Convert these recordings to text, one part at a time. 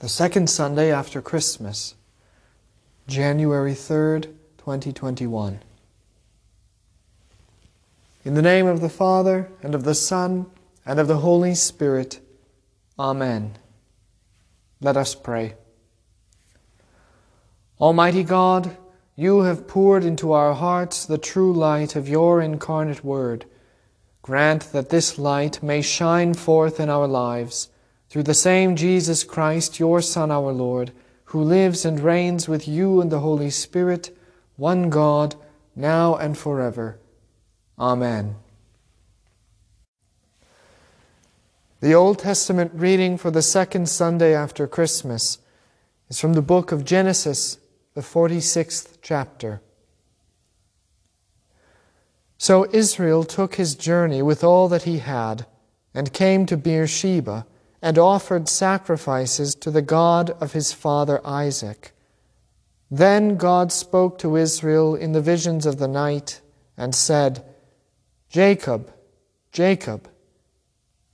the second Sunday after Christmas, January 3rd, 2021. In the name of the Father, and of the Son, and of the Holy Spirit, Amen. Let us pray. Almighty God, you have poured into our hearts the true light of your incarnate Word. Grant that this light may shine forth in our lives through the same Jesus Christ, your Son, our Lord, who lives and reigns with you and the Holy Spirit, one God, now and forever. Amen. The Old Testament reading for the second Sunday after Christmas is from the book of Genesis, the 46th chapter. So Israel took his journey with all that he had and came to Beersheba and offered sacrifices to the God of his father Isaac. Then God spoke to Israel in the visions of the night and said, Jacob, Jacob.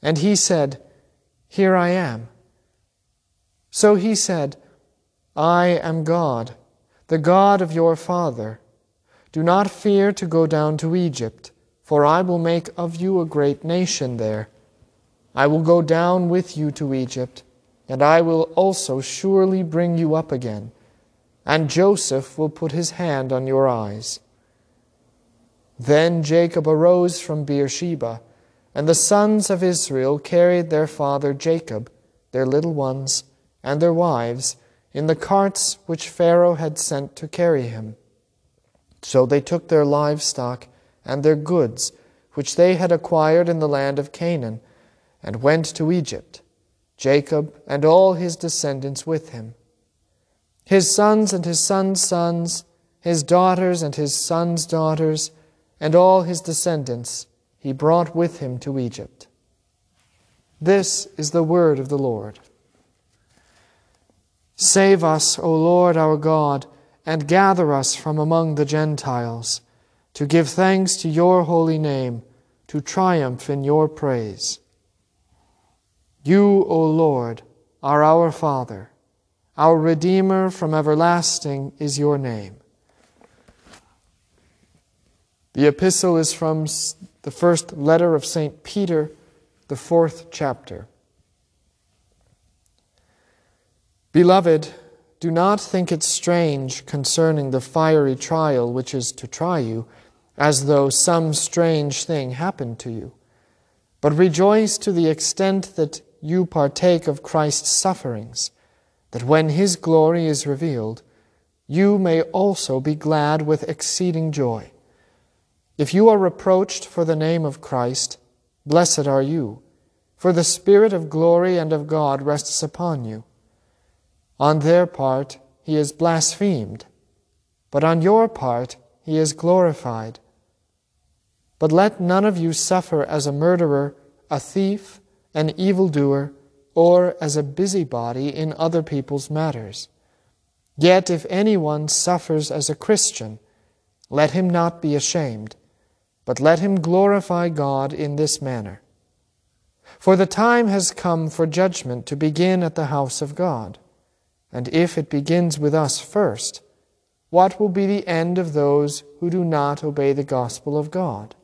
And he said, Here I am. So he said, I am God, the God of your father. Do not fear to go down to Egypt, for I will make of you a great nation there. I will go down with you to Egypt, and I will also surely bring you up again, and Joseph will put his hand on your eyes. Then Jacob arose from Beersheba, and the sons of Israel carried their father Jacob, their little ones, and their wives, in the carts which Pharaoh had sent to carry him. So they took their livestock and their goods, which they had acquired in the land of Canaan, and went to Egypt, Jacob and all his descendants with him. His sons and his sons' sons, his daughters and his sons' daughters, and all his descendants he brought with him to Egypt. This is the word of the Lord. Save us, O Lord our God, and gather us from among the Gentiles, to give thanks to your holy name, to triumph in your praise. You, O Lord, are our Father. Our Redeemer from everlasting is your name. The epistle is from the first letter of St. Peter, the fourth chapter. Beloved, do not think it strange concerning the fiery trial which is to try you, as though some strange thing happened to you. But rejoice to the extent that you partake of Christ's sufferings, that when his glory is revealed, you may also be glad with exceeding joy. If you are reproached for the name of Christ, blessed are you, for the Spirit of glory and of God rests upon you. On their part, he is blasphemed, but on your part, he is glorified. But let none of you suffer as a murderer, a thief, an evildoer, or as a busybody in other people's matters. Yet if anyone suffers as a Christian, let him not be ashamed, but let him glorify God in this manner. For the time has come for judgment to begin at the house of God. And if it begins with us first, what will be the end of those who do not obey the gospel of God?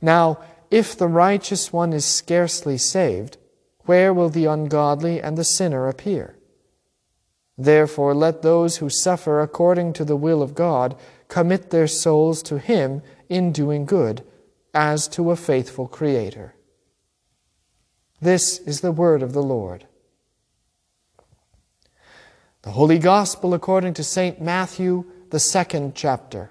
Now, if the righteous one is scarcely saved, where will the ungodly and the sinner appear? Therefore, let those who suffer according to the will of God commit their souls to Him in doing good, as to a faithful Creator. This is the word of the Lord. The Holy Gospel according to St. Matthew, the second chapter.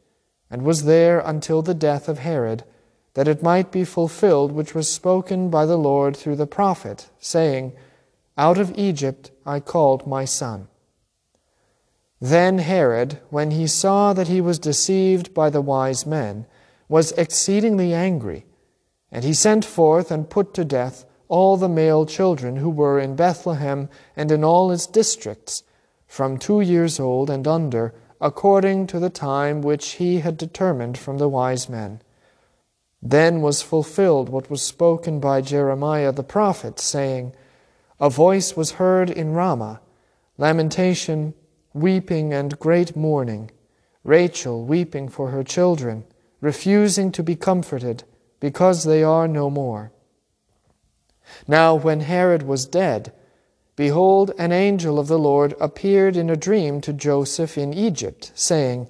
and was there until the death of Herod, that it might be fulfilled which was spoken by the Lord through the prophet, saying, Out of Egypt I called my son. Then Herod, when he saw that he was deceived by the wise men, was exceedingly angry, and he sent forth and put to death all the male children who were in Bethlehem and in all its districts, from two years old and under, according to the time which he had determined from the wise men. Then was fulfilled what was spoken by Jeremiah the prophet, saying, A voice was heard in Ramah, lamentation, weeping, and great mourning, Rachel weeping for her children, refusing to be comforted, because they are no more. Now, when Herod was dead, behold, an angel of the Lord appeared in a dream to Joseph in Egypt, saying,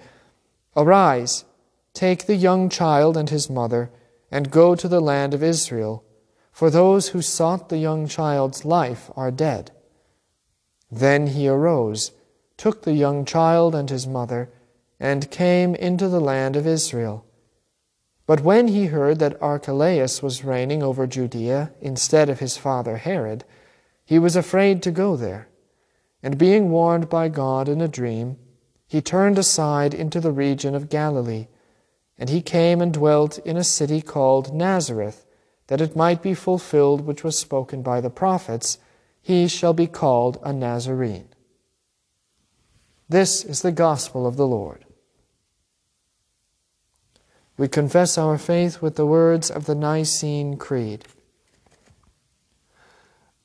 Arise, take the young child and his mother, and go to the land of Israel, for those who sought the young child's life are dead. Then he arose, took the young child and his mother, and came into the land of Israel. But when he heard that Archelaus was reigning over Judea instead of his father Herod, he was afraid to go there. And being warned by God in a dream, he turned aside into the region of Galilee and he came and dwelt in a city called Nazareth, that it might be fulfilled which was spoken by the prophets He shall be called a Nazarene. This is the gospel of the Lord. We confess our faith with the words of the Nicene Creed.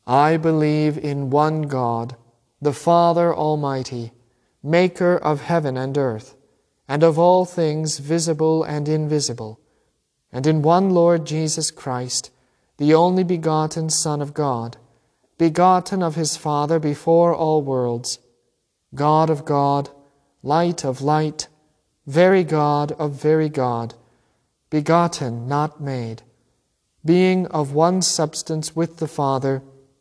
I believe in one God, the Father Almighty, maker of heaven and earth and of all things visible and invisible, and in one Lord Jesus Christ, the only begotten Son of God, begotten of his Father before all worlds, God of God, light of light, very God of very God, begotten, not made, being of one substance with the Father,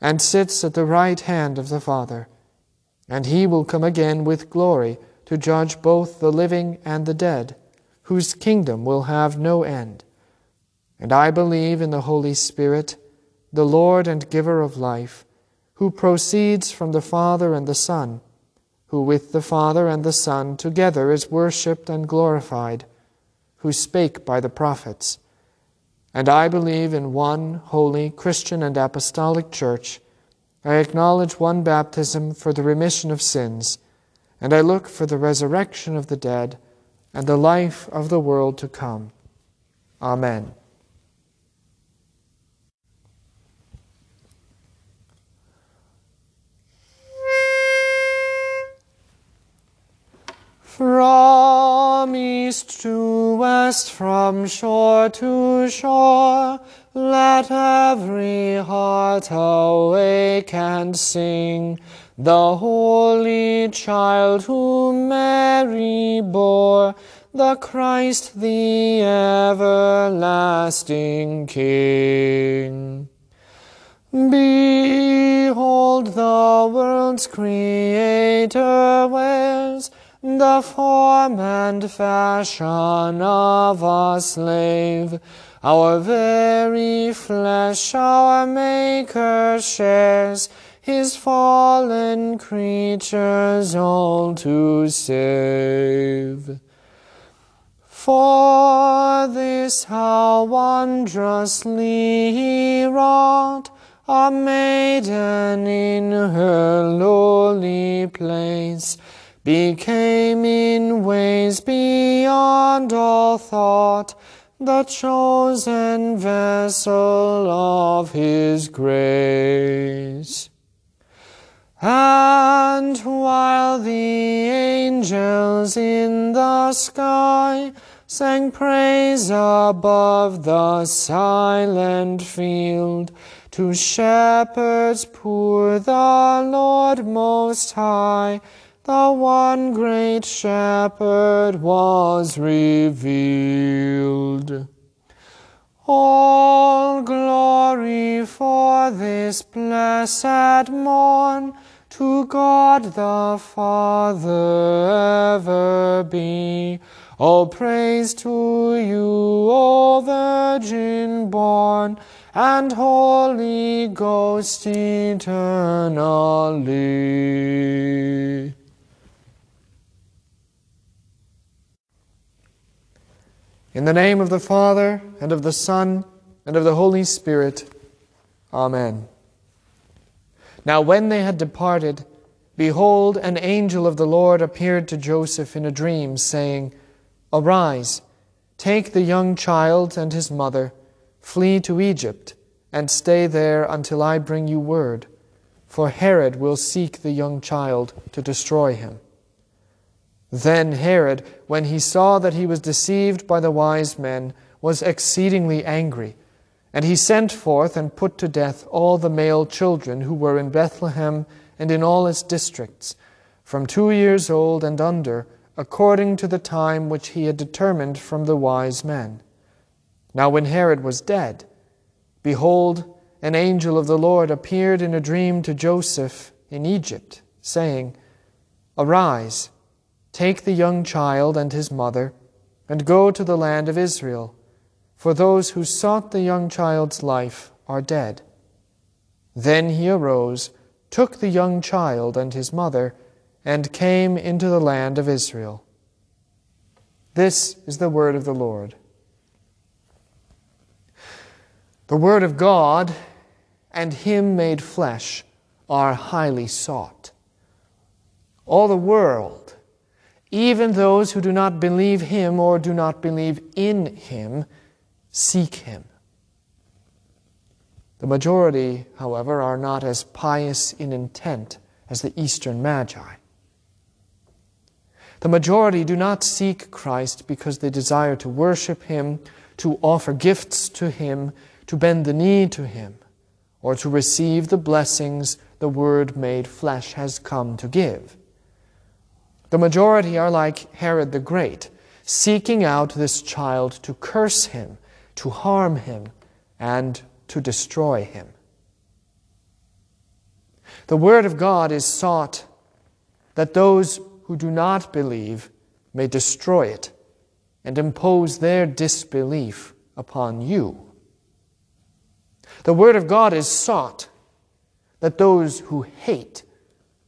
and sits at the right hand of the Father. And he will come again with glory to judge both the living and the dead whose kingdom will have no end. And I believe in the Holy Spirit, the Lord and giver of life, who proceeds from the Father and the Son, who with the Father and the Son together is worshipped and glorified, who spake by the prophets. And I believe in one holy Christian and apostolic church. I acknowledge one baptism for the remission of sins, and I look for the resurrection of the dead and the life of the world to come. Amen. From east to west, from shore to shore, let every heart awake and sing the Holy Child whom Mary bore, the Christ, the everlasting King. Behold, the world's Creator wears the form and fashion of a slave. Our very flesh our Maker shares his fallen creatures all to save. For this how wondrously he wrought, a maiden in her lowly place became in ways beyond all thought the chosen vessel of his grace. And while the angels in the sky sang praise above the silent field, To shepherds poor the Lord Most High, the one great shepherd was revealed. All glory for this blessed morn to God the Father ever be. All praise to you, O Virgin born, and Holy Ghost eternally. In the name of the Father, and of the Son, and of the Holy Spirit. Amen. Now, when they had departed, behold, an angel of the Lord appeared to Joseph in a dream, saying, Arise, take the young child and his mother, flee to Egypt, and stay there until I bring you word, for Herod will seek the young child to destroy him. Then Herod, when he saw that he was deceived by the wise men, was exceedingly angry. And he sent forth and put to death all the male children who were in Bethlehem and in all its districts, from two years old and under, according to the time which he had determined from the wise men. Now, when Herod was dead, behold, an angel of the Lord appeared in a dream to Joseph in Egypt, saying, Arise Take the young child and his mother, and go to the land of Israel, for those who sought the young child's life are dead. Then he arose, took the young child and his mother, and came into the land of Israel. This is the word of the Lord. The word of God and Him made flesh are highly sought. All the world even those who do not believe him or do not believe in him seek him. The majority, however, are not as pious in intent as the Eastern Magi. The majority do not seek Christ because they desire to worship him, to offer gifts to him, to bend the knee to him, or to receive the blessings the Word made flesh has come to give. The majority are like Herod the Great, seeking out this child to curse him, to harm him, and to destroy him. The Word of God is sought that those who do not believe may destroy it and impose their disbelief upon you. The Word of God is sought that those who hate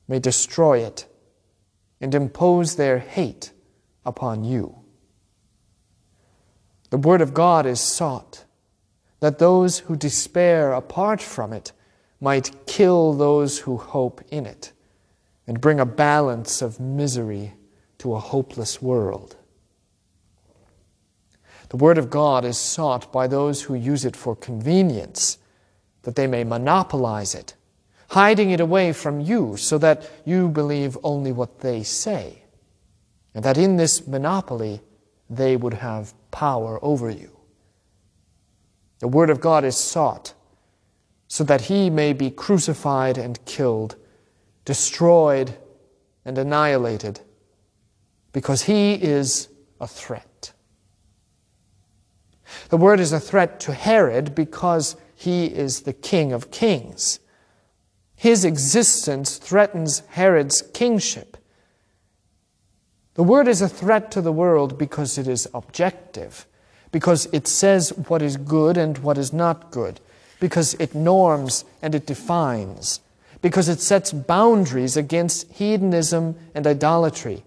may destroy it and impose their hate upon you. The Word of God is sought that those who despair apart from it might kill those who hope in it and bring a balance of misery to a hopeless world. The Word of God is sought by those who use it for convenience, that they may monopolize it hiding it away from you so that you believe only what they say, and that in this monopoly they would have power over you. The Word of God is sought so that he may be crucified and killed, destroyed and annihilated, because he is a threat. The Word is a threat to Herod because he is the King of kings. His existence threatens Herod's kingship. The word is a threat to the world because it is objective, because it says what is good and what is not good, because it norms and it defines, because it sets boundaries against hedonism and idolatry,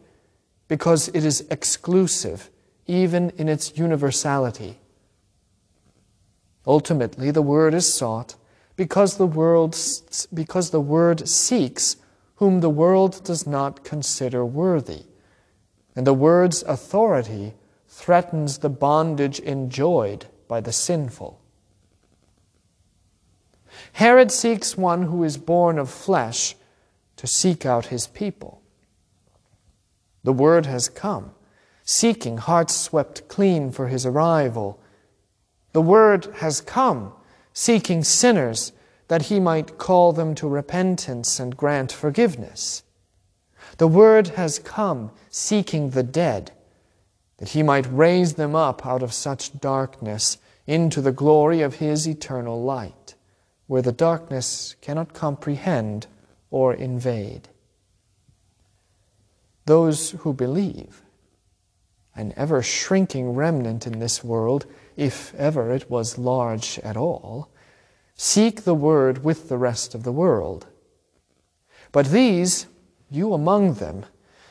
because it is exclusive, even in its universality. Ultimately, the word is sought because the, world, because the word seeks whom the world does not consider worthy. And the word's authority threatens the bondage enjoyed by the sinful. Herod seeks one who is born of flesh to seek out his people. The word has come, seeking hearts swept clean for his arrival. The word has come seeking sinners that he might call them to repentance and grant forgiveness. The Word has come seeking the dead, that he might raise them up out of such darkness into the glory of his eternal light, where the darkness cannot comprehend or invade. Those who believe, an ever shrinking remnant in this world, if ever it was large at all, seek the word with the rest of the world. But these, you among them,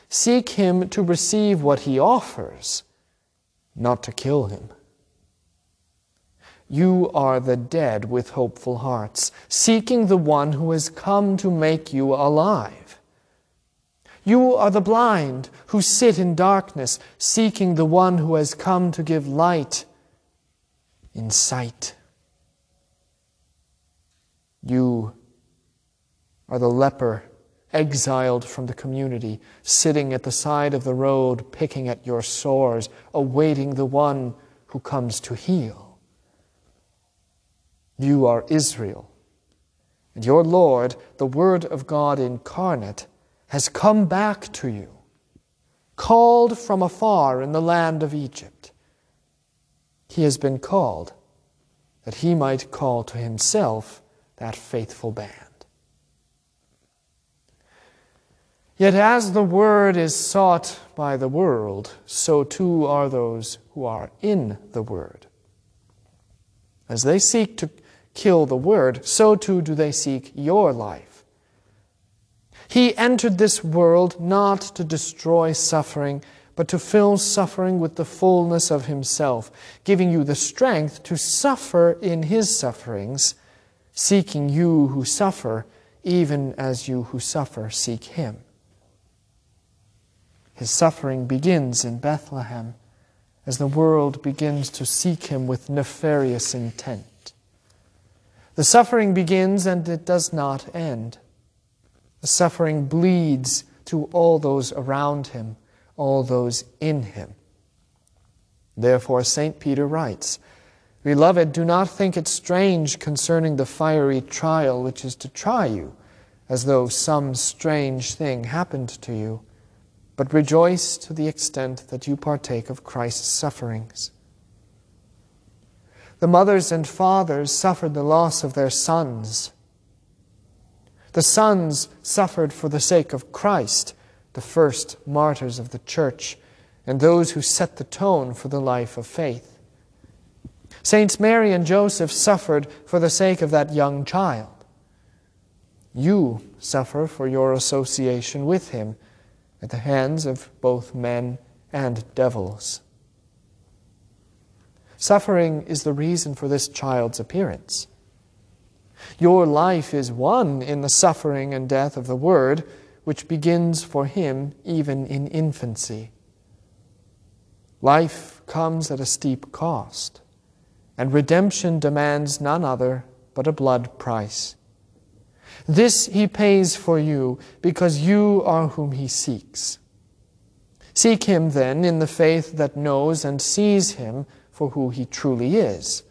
seek him to receive what he offers, not to kill him. You are the dead with hopeful hearts, seeking the one who has come to make you alive. You are the blind who sit in darkness, seeking the one who has come to give light in sight. You are the leper exiled from the community, sitting at the side of the road, picking at your sores, awaiting the one who comes to heal. You are Israel, and your Lord, the Word of God incarnate, has come back to you, called from afar in the land of Egypt. He has been called that he might call to himself that faithful band. Yet as the word is sought by the world, so too are those who are in the word. As they seek to kill the word, so too do they seek your life. He entered this world not to destroy suffering, but to fill suffering with the fullness of himself, giving you the strength to suffer in his sufferings seeking you who suffer, even as you who suffer seek him. His suffering begins in Bethlehem as the world begins to seek him with nefarious intent. The suffering begins and it does not end. The suffering bleeds to all those around him, all those in him. Therefore, St. Peter writes, Beloved, do not think it strange concerning the fiery trial which is to try you, as though some strange thing happened to you, but rejoice to the extent that you partake of Christ's sufferings. The mothers and fathers suffered the loss of their sons. The sons suffered for the sake of Christ, the first martyrs of the church, and those who set the tone for the life of faith. Saints Mary and Joseph suffered for the sake of that young child. You suffer for your association with him at the hands of both men and devils. Suffering is the reason for this child's appearance. Your life is one in the suffering and death of the Word, which begins for him even in infancy. Life comes at a steep cost and redemption demands none other but a blood price. This he pays for you because you are whom he seeks. Seek him then in the faith that knows and sees him for who he truly is,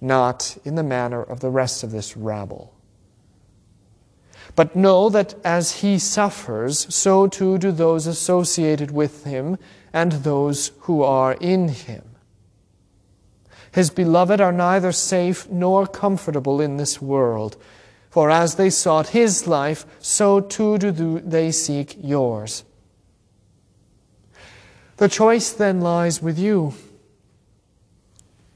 not in the manner of the rest of this rabble. But know that as he suffers, so too do those associated with him and those who are in him. His beloved are neither safe nor comfortable in this world. For as they sought his life, so too do they seek yours. The choice then lies with you.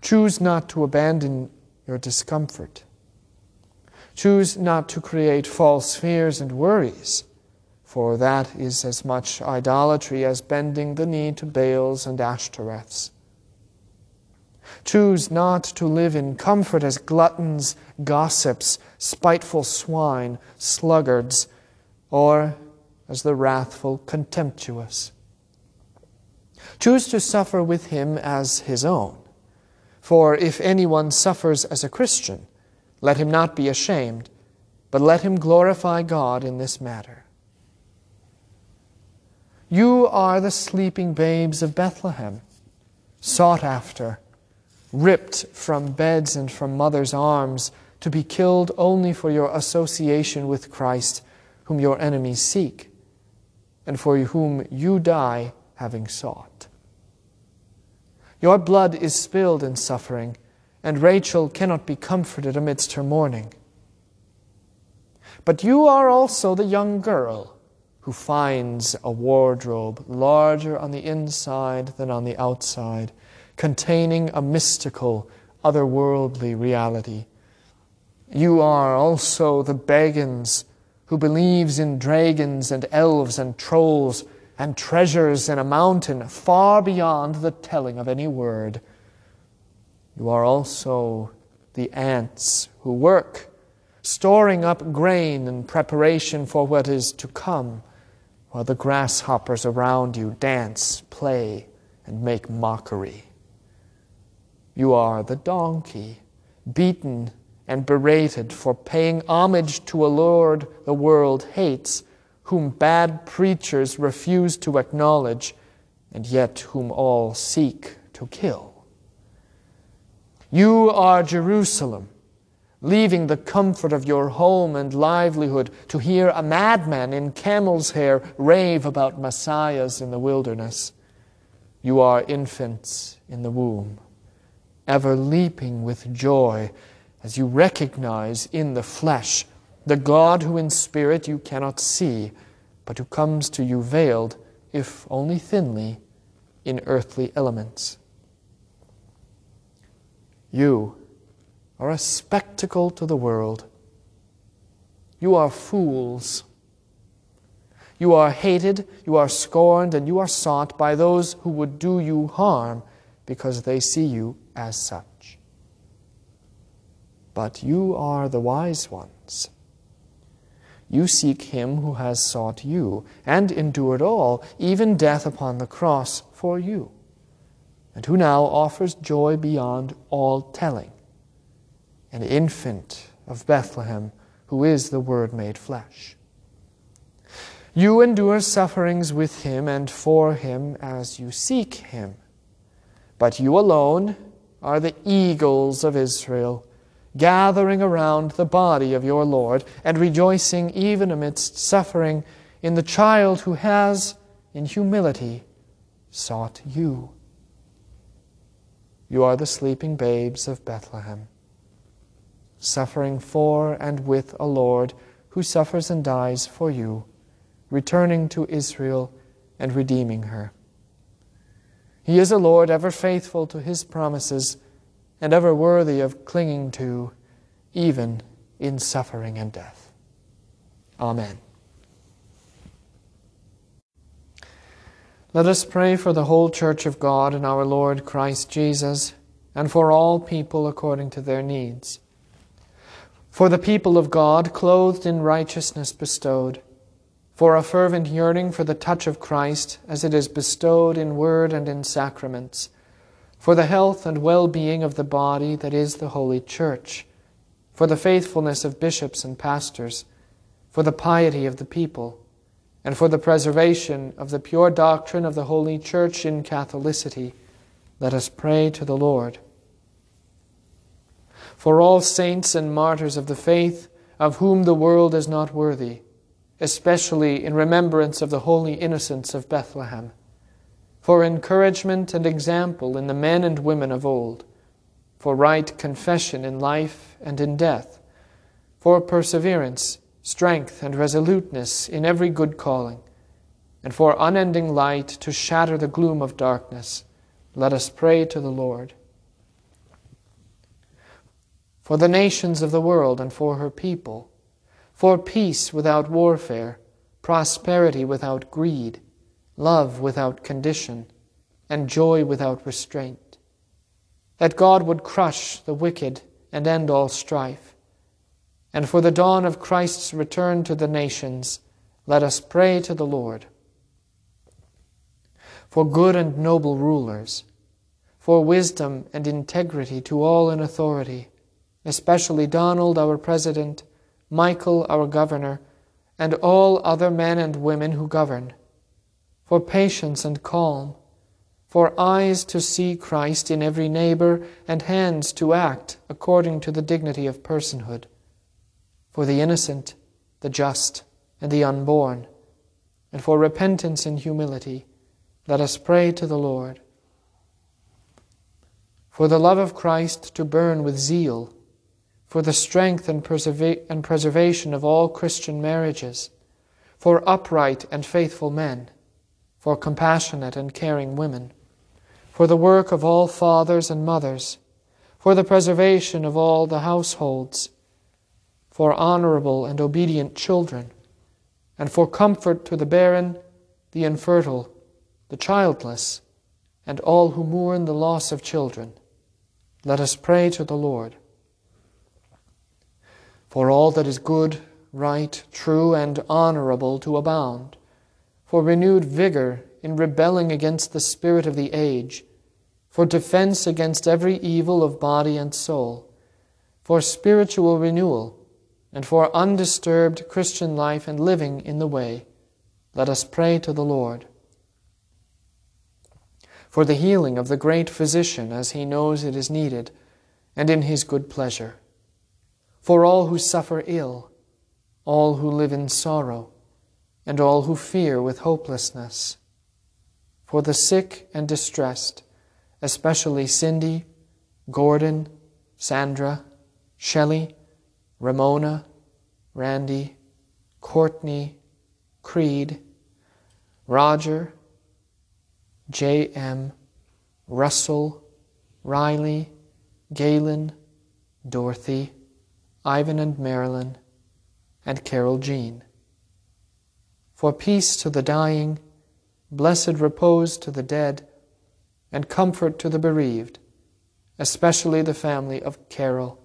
Choose not to abandon your discomfort. Choose not to create false fears and worries, for that is as much idolatry as bending the knee to Baals and Ashtoreths. Choose not to live in comfort as gluttons, gossips, spiteful swine, sluggards, or as the wrathful, contemptuous. Choose to suffer with him as his own. For if anyone suffers as a Christian, let him not be ashamed, but let him glorify God in this matter. You are the sleeping babes of Bethlehem, sought after ripped from beds and from mothers' arms to be killed only for your association with Christ, whom your enemies seek, and for whom you die having sought. Your blood is spilled in suffering, and Rachel cannot be comforted amidst her mourning. But you are also the young girl who finds a wardrobe larger on the inside than on the outside, containing a mystical, otherworldly reality. You are also the Baggins who believes in dragons and elves and trolls and treasures in a mountain far beyond the telling of any word. You are also the ants who work, storing up grain in preparation for what is to come, while the grasshoppers around you dance, play, and make mockery. You are the donkey, beaten and berated for paying homage to a Lord the world hates whom bad preachers refuse to acknowledge, and yet whom all seek to kill. You are Jerusalem, leaving the comfort of your home and livelihood to hear a madman in camel's hair rave about messiahs in the wilderness. You are infants in the womb, ever leaping with joy as you recognize in the flesh the God who in spirit you cannot see, but who comes to you veiled, if only thinly, in earthly elements. You are a spectacle to the world. You are fools. You are hated, you are scorned, and you are sought by those who would do you harm because they see you as such. But you are the wise ones. You seek him who has sought you and endured all, even death upon the cross for you, and who now offers joy beyond all telling, an infant of Bethlehem who is the Word made flesh. You endure sufferings with him and for him as you seek him. But you alone are the eagles of Israel gathering around the body of your Lord and rejoicing even amidst suffering in the child who has, in humility, sought you. You are the sleeping babes of Bethlehem, suffering for and with a Lord who suffers and dies for you, returning to Israel and redeeming her. He is a Lord ever faithful to his promises and ever worthy of clinging to, even in suffering and death. Amen. Let us pray for the whole Church of God and our Lord Christ Jesus, and for all people according to their needs. For the people of God, clothed in righteousness bestowed, for a fervent yearning for the touch of Christ as it is bestowed in word and in sacraments for the health and well being of the body that is the Holy Church, for the faithfulness of bishops and pastors, for the piety of the people, and for the preservation of the pure doctrine of the Holy Church in Catholicity, let us pray to the Lord. For all saints and martyrs of the faith, of whom the world is not worthy, especially in remembrance of the holy innocents of Bethlehem for encouragement and example in the men and women of old, for right confession in life and in death, for perseverance, strength, and resoluteness in every good calling, and for unending light to shatter the gloom of darkness, let us pray to the Lord. For the nations of the world and for her people, for peace without warfare, prosperity without greed, love without condition, and joy without restraint. That God would crush the wicked and end all strife. And for the dawn of Christ's return to the nations, let us pray to the Lord. For good and noble rulers, for wisdom and integrity to all in authority, especially Donald, our President, Michael, our Governor, and all other men and women who govern for patience and calm, for eyes to see Christ in every neighbor, and hands to act according to the dignity of personhood. For the innocent, the just, and the unborn, and for repentance and humility, let us pray to the Lord. For the love of Christ to burn with zeal, for the strength and, preserva- and preservation of all Christian marriages, for upright and faithful men, for compassionate and caring women for the work of all fathers and mothers, for the preservation of all the households, for honorable and obedient children, and for comfort to the barren, the infertile, the childless, and all who mourn the loss of children. Let us pray to the Lord. For all that is good, right, true, and honorable to abound, for renewed vigor in rebelling against the spirit of the age, for defense against every evil of body and soul, for spiritual renewal, and for undisturbed Christian life and living in the way, let us pray to the Lord. For the healing of the great physician as he knows it is needed, and in his good pleasure. For all who suffer ill, all who live in sorrow, and all who fear with hopelessness for the sick and distressed, especially Cindy, Gordon, Sandra, Shelley, Ramona, Randy, Courtney, Creed, Roger, J.M., Russell, Riley, Galen, Dorothy, Ivan and Marilyn, and Carol Jean. For peace to the dying, blessed repose to the dead, and comfort to the bereaved, especially the family of Carol,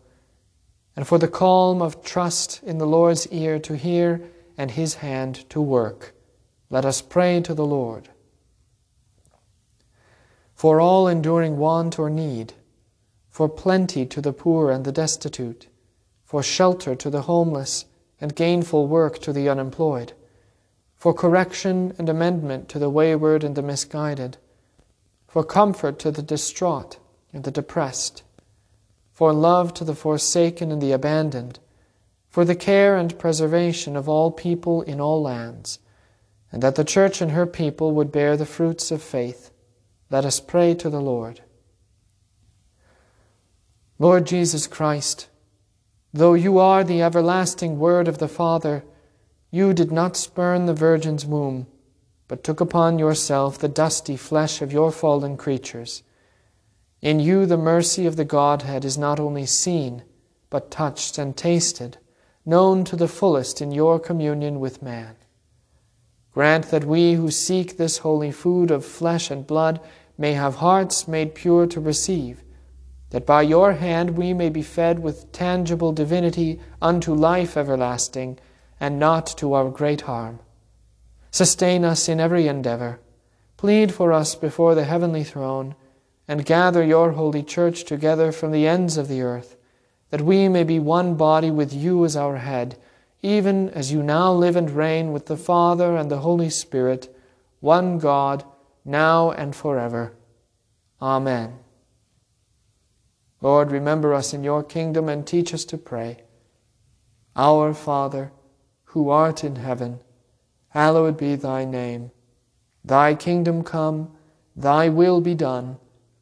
and for the calm of trust in the Lord's ear to hear and his hand to work. Let us pray to the Lord. For all enduring want or need, for plenty to the poor and the destitute, for shelter to the homeless, and gainful work to the unemployed for correction and amendment to the wayward and the misguided, for comfort to the distraught and the depressed, for love to the forsaken and the abandoned, for the care and preservation of all people in all lands, and that the Church and her people would bear the fruits of faith. Let us pray to the Lord. Lord Jesus Christ, though you are the everlasting Word of the Father, you did not spurn the Virgin's womb, but took upon yourself the dusty flesh of your fallen creatures. In you the mercy of the Godhead is not only seen, but touched and tasted, known to the fullest in your communion with man. Grant that we who seek this holy food of flesh and blood may have hearts made pure to receive, that by your hand we may be fed with tangible divinity unto life everlasting and not to our great harm. Sustain us in every endeavor. Plead for us before the heavenly throne, and gather your holy church together from the ends of the earth, that we may be one body with you as our head, even as you now live and reign with the Father and the Holy Spirit, one God, now and forever. Amen. Lord, remember us in your kingdom and teach us to pray. Our Father, who art in heaven, hallowed be thy name. Thy kingdom come, thy will be done,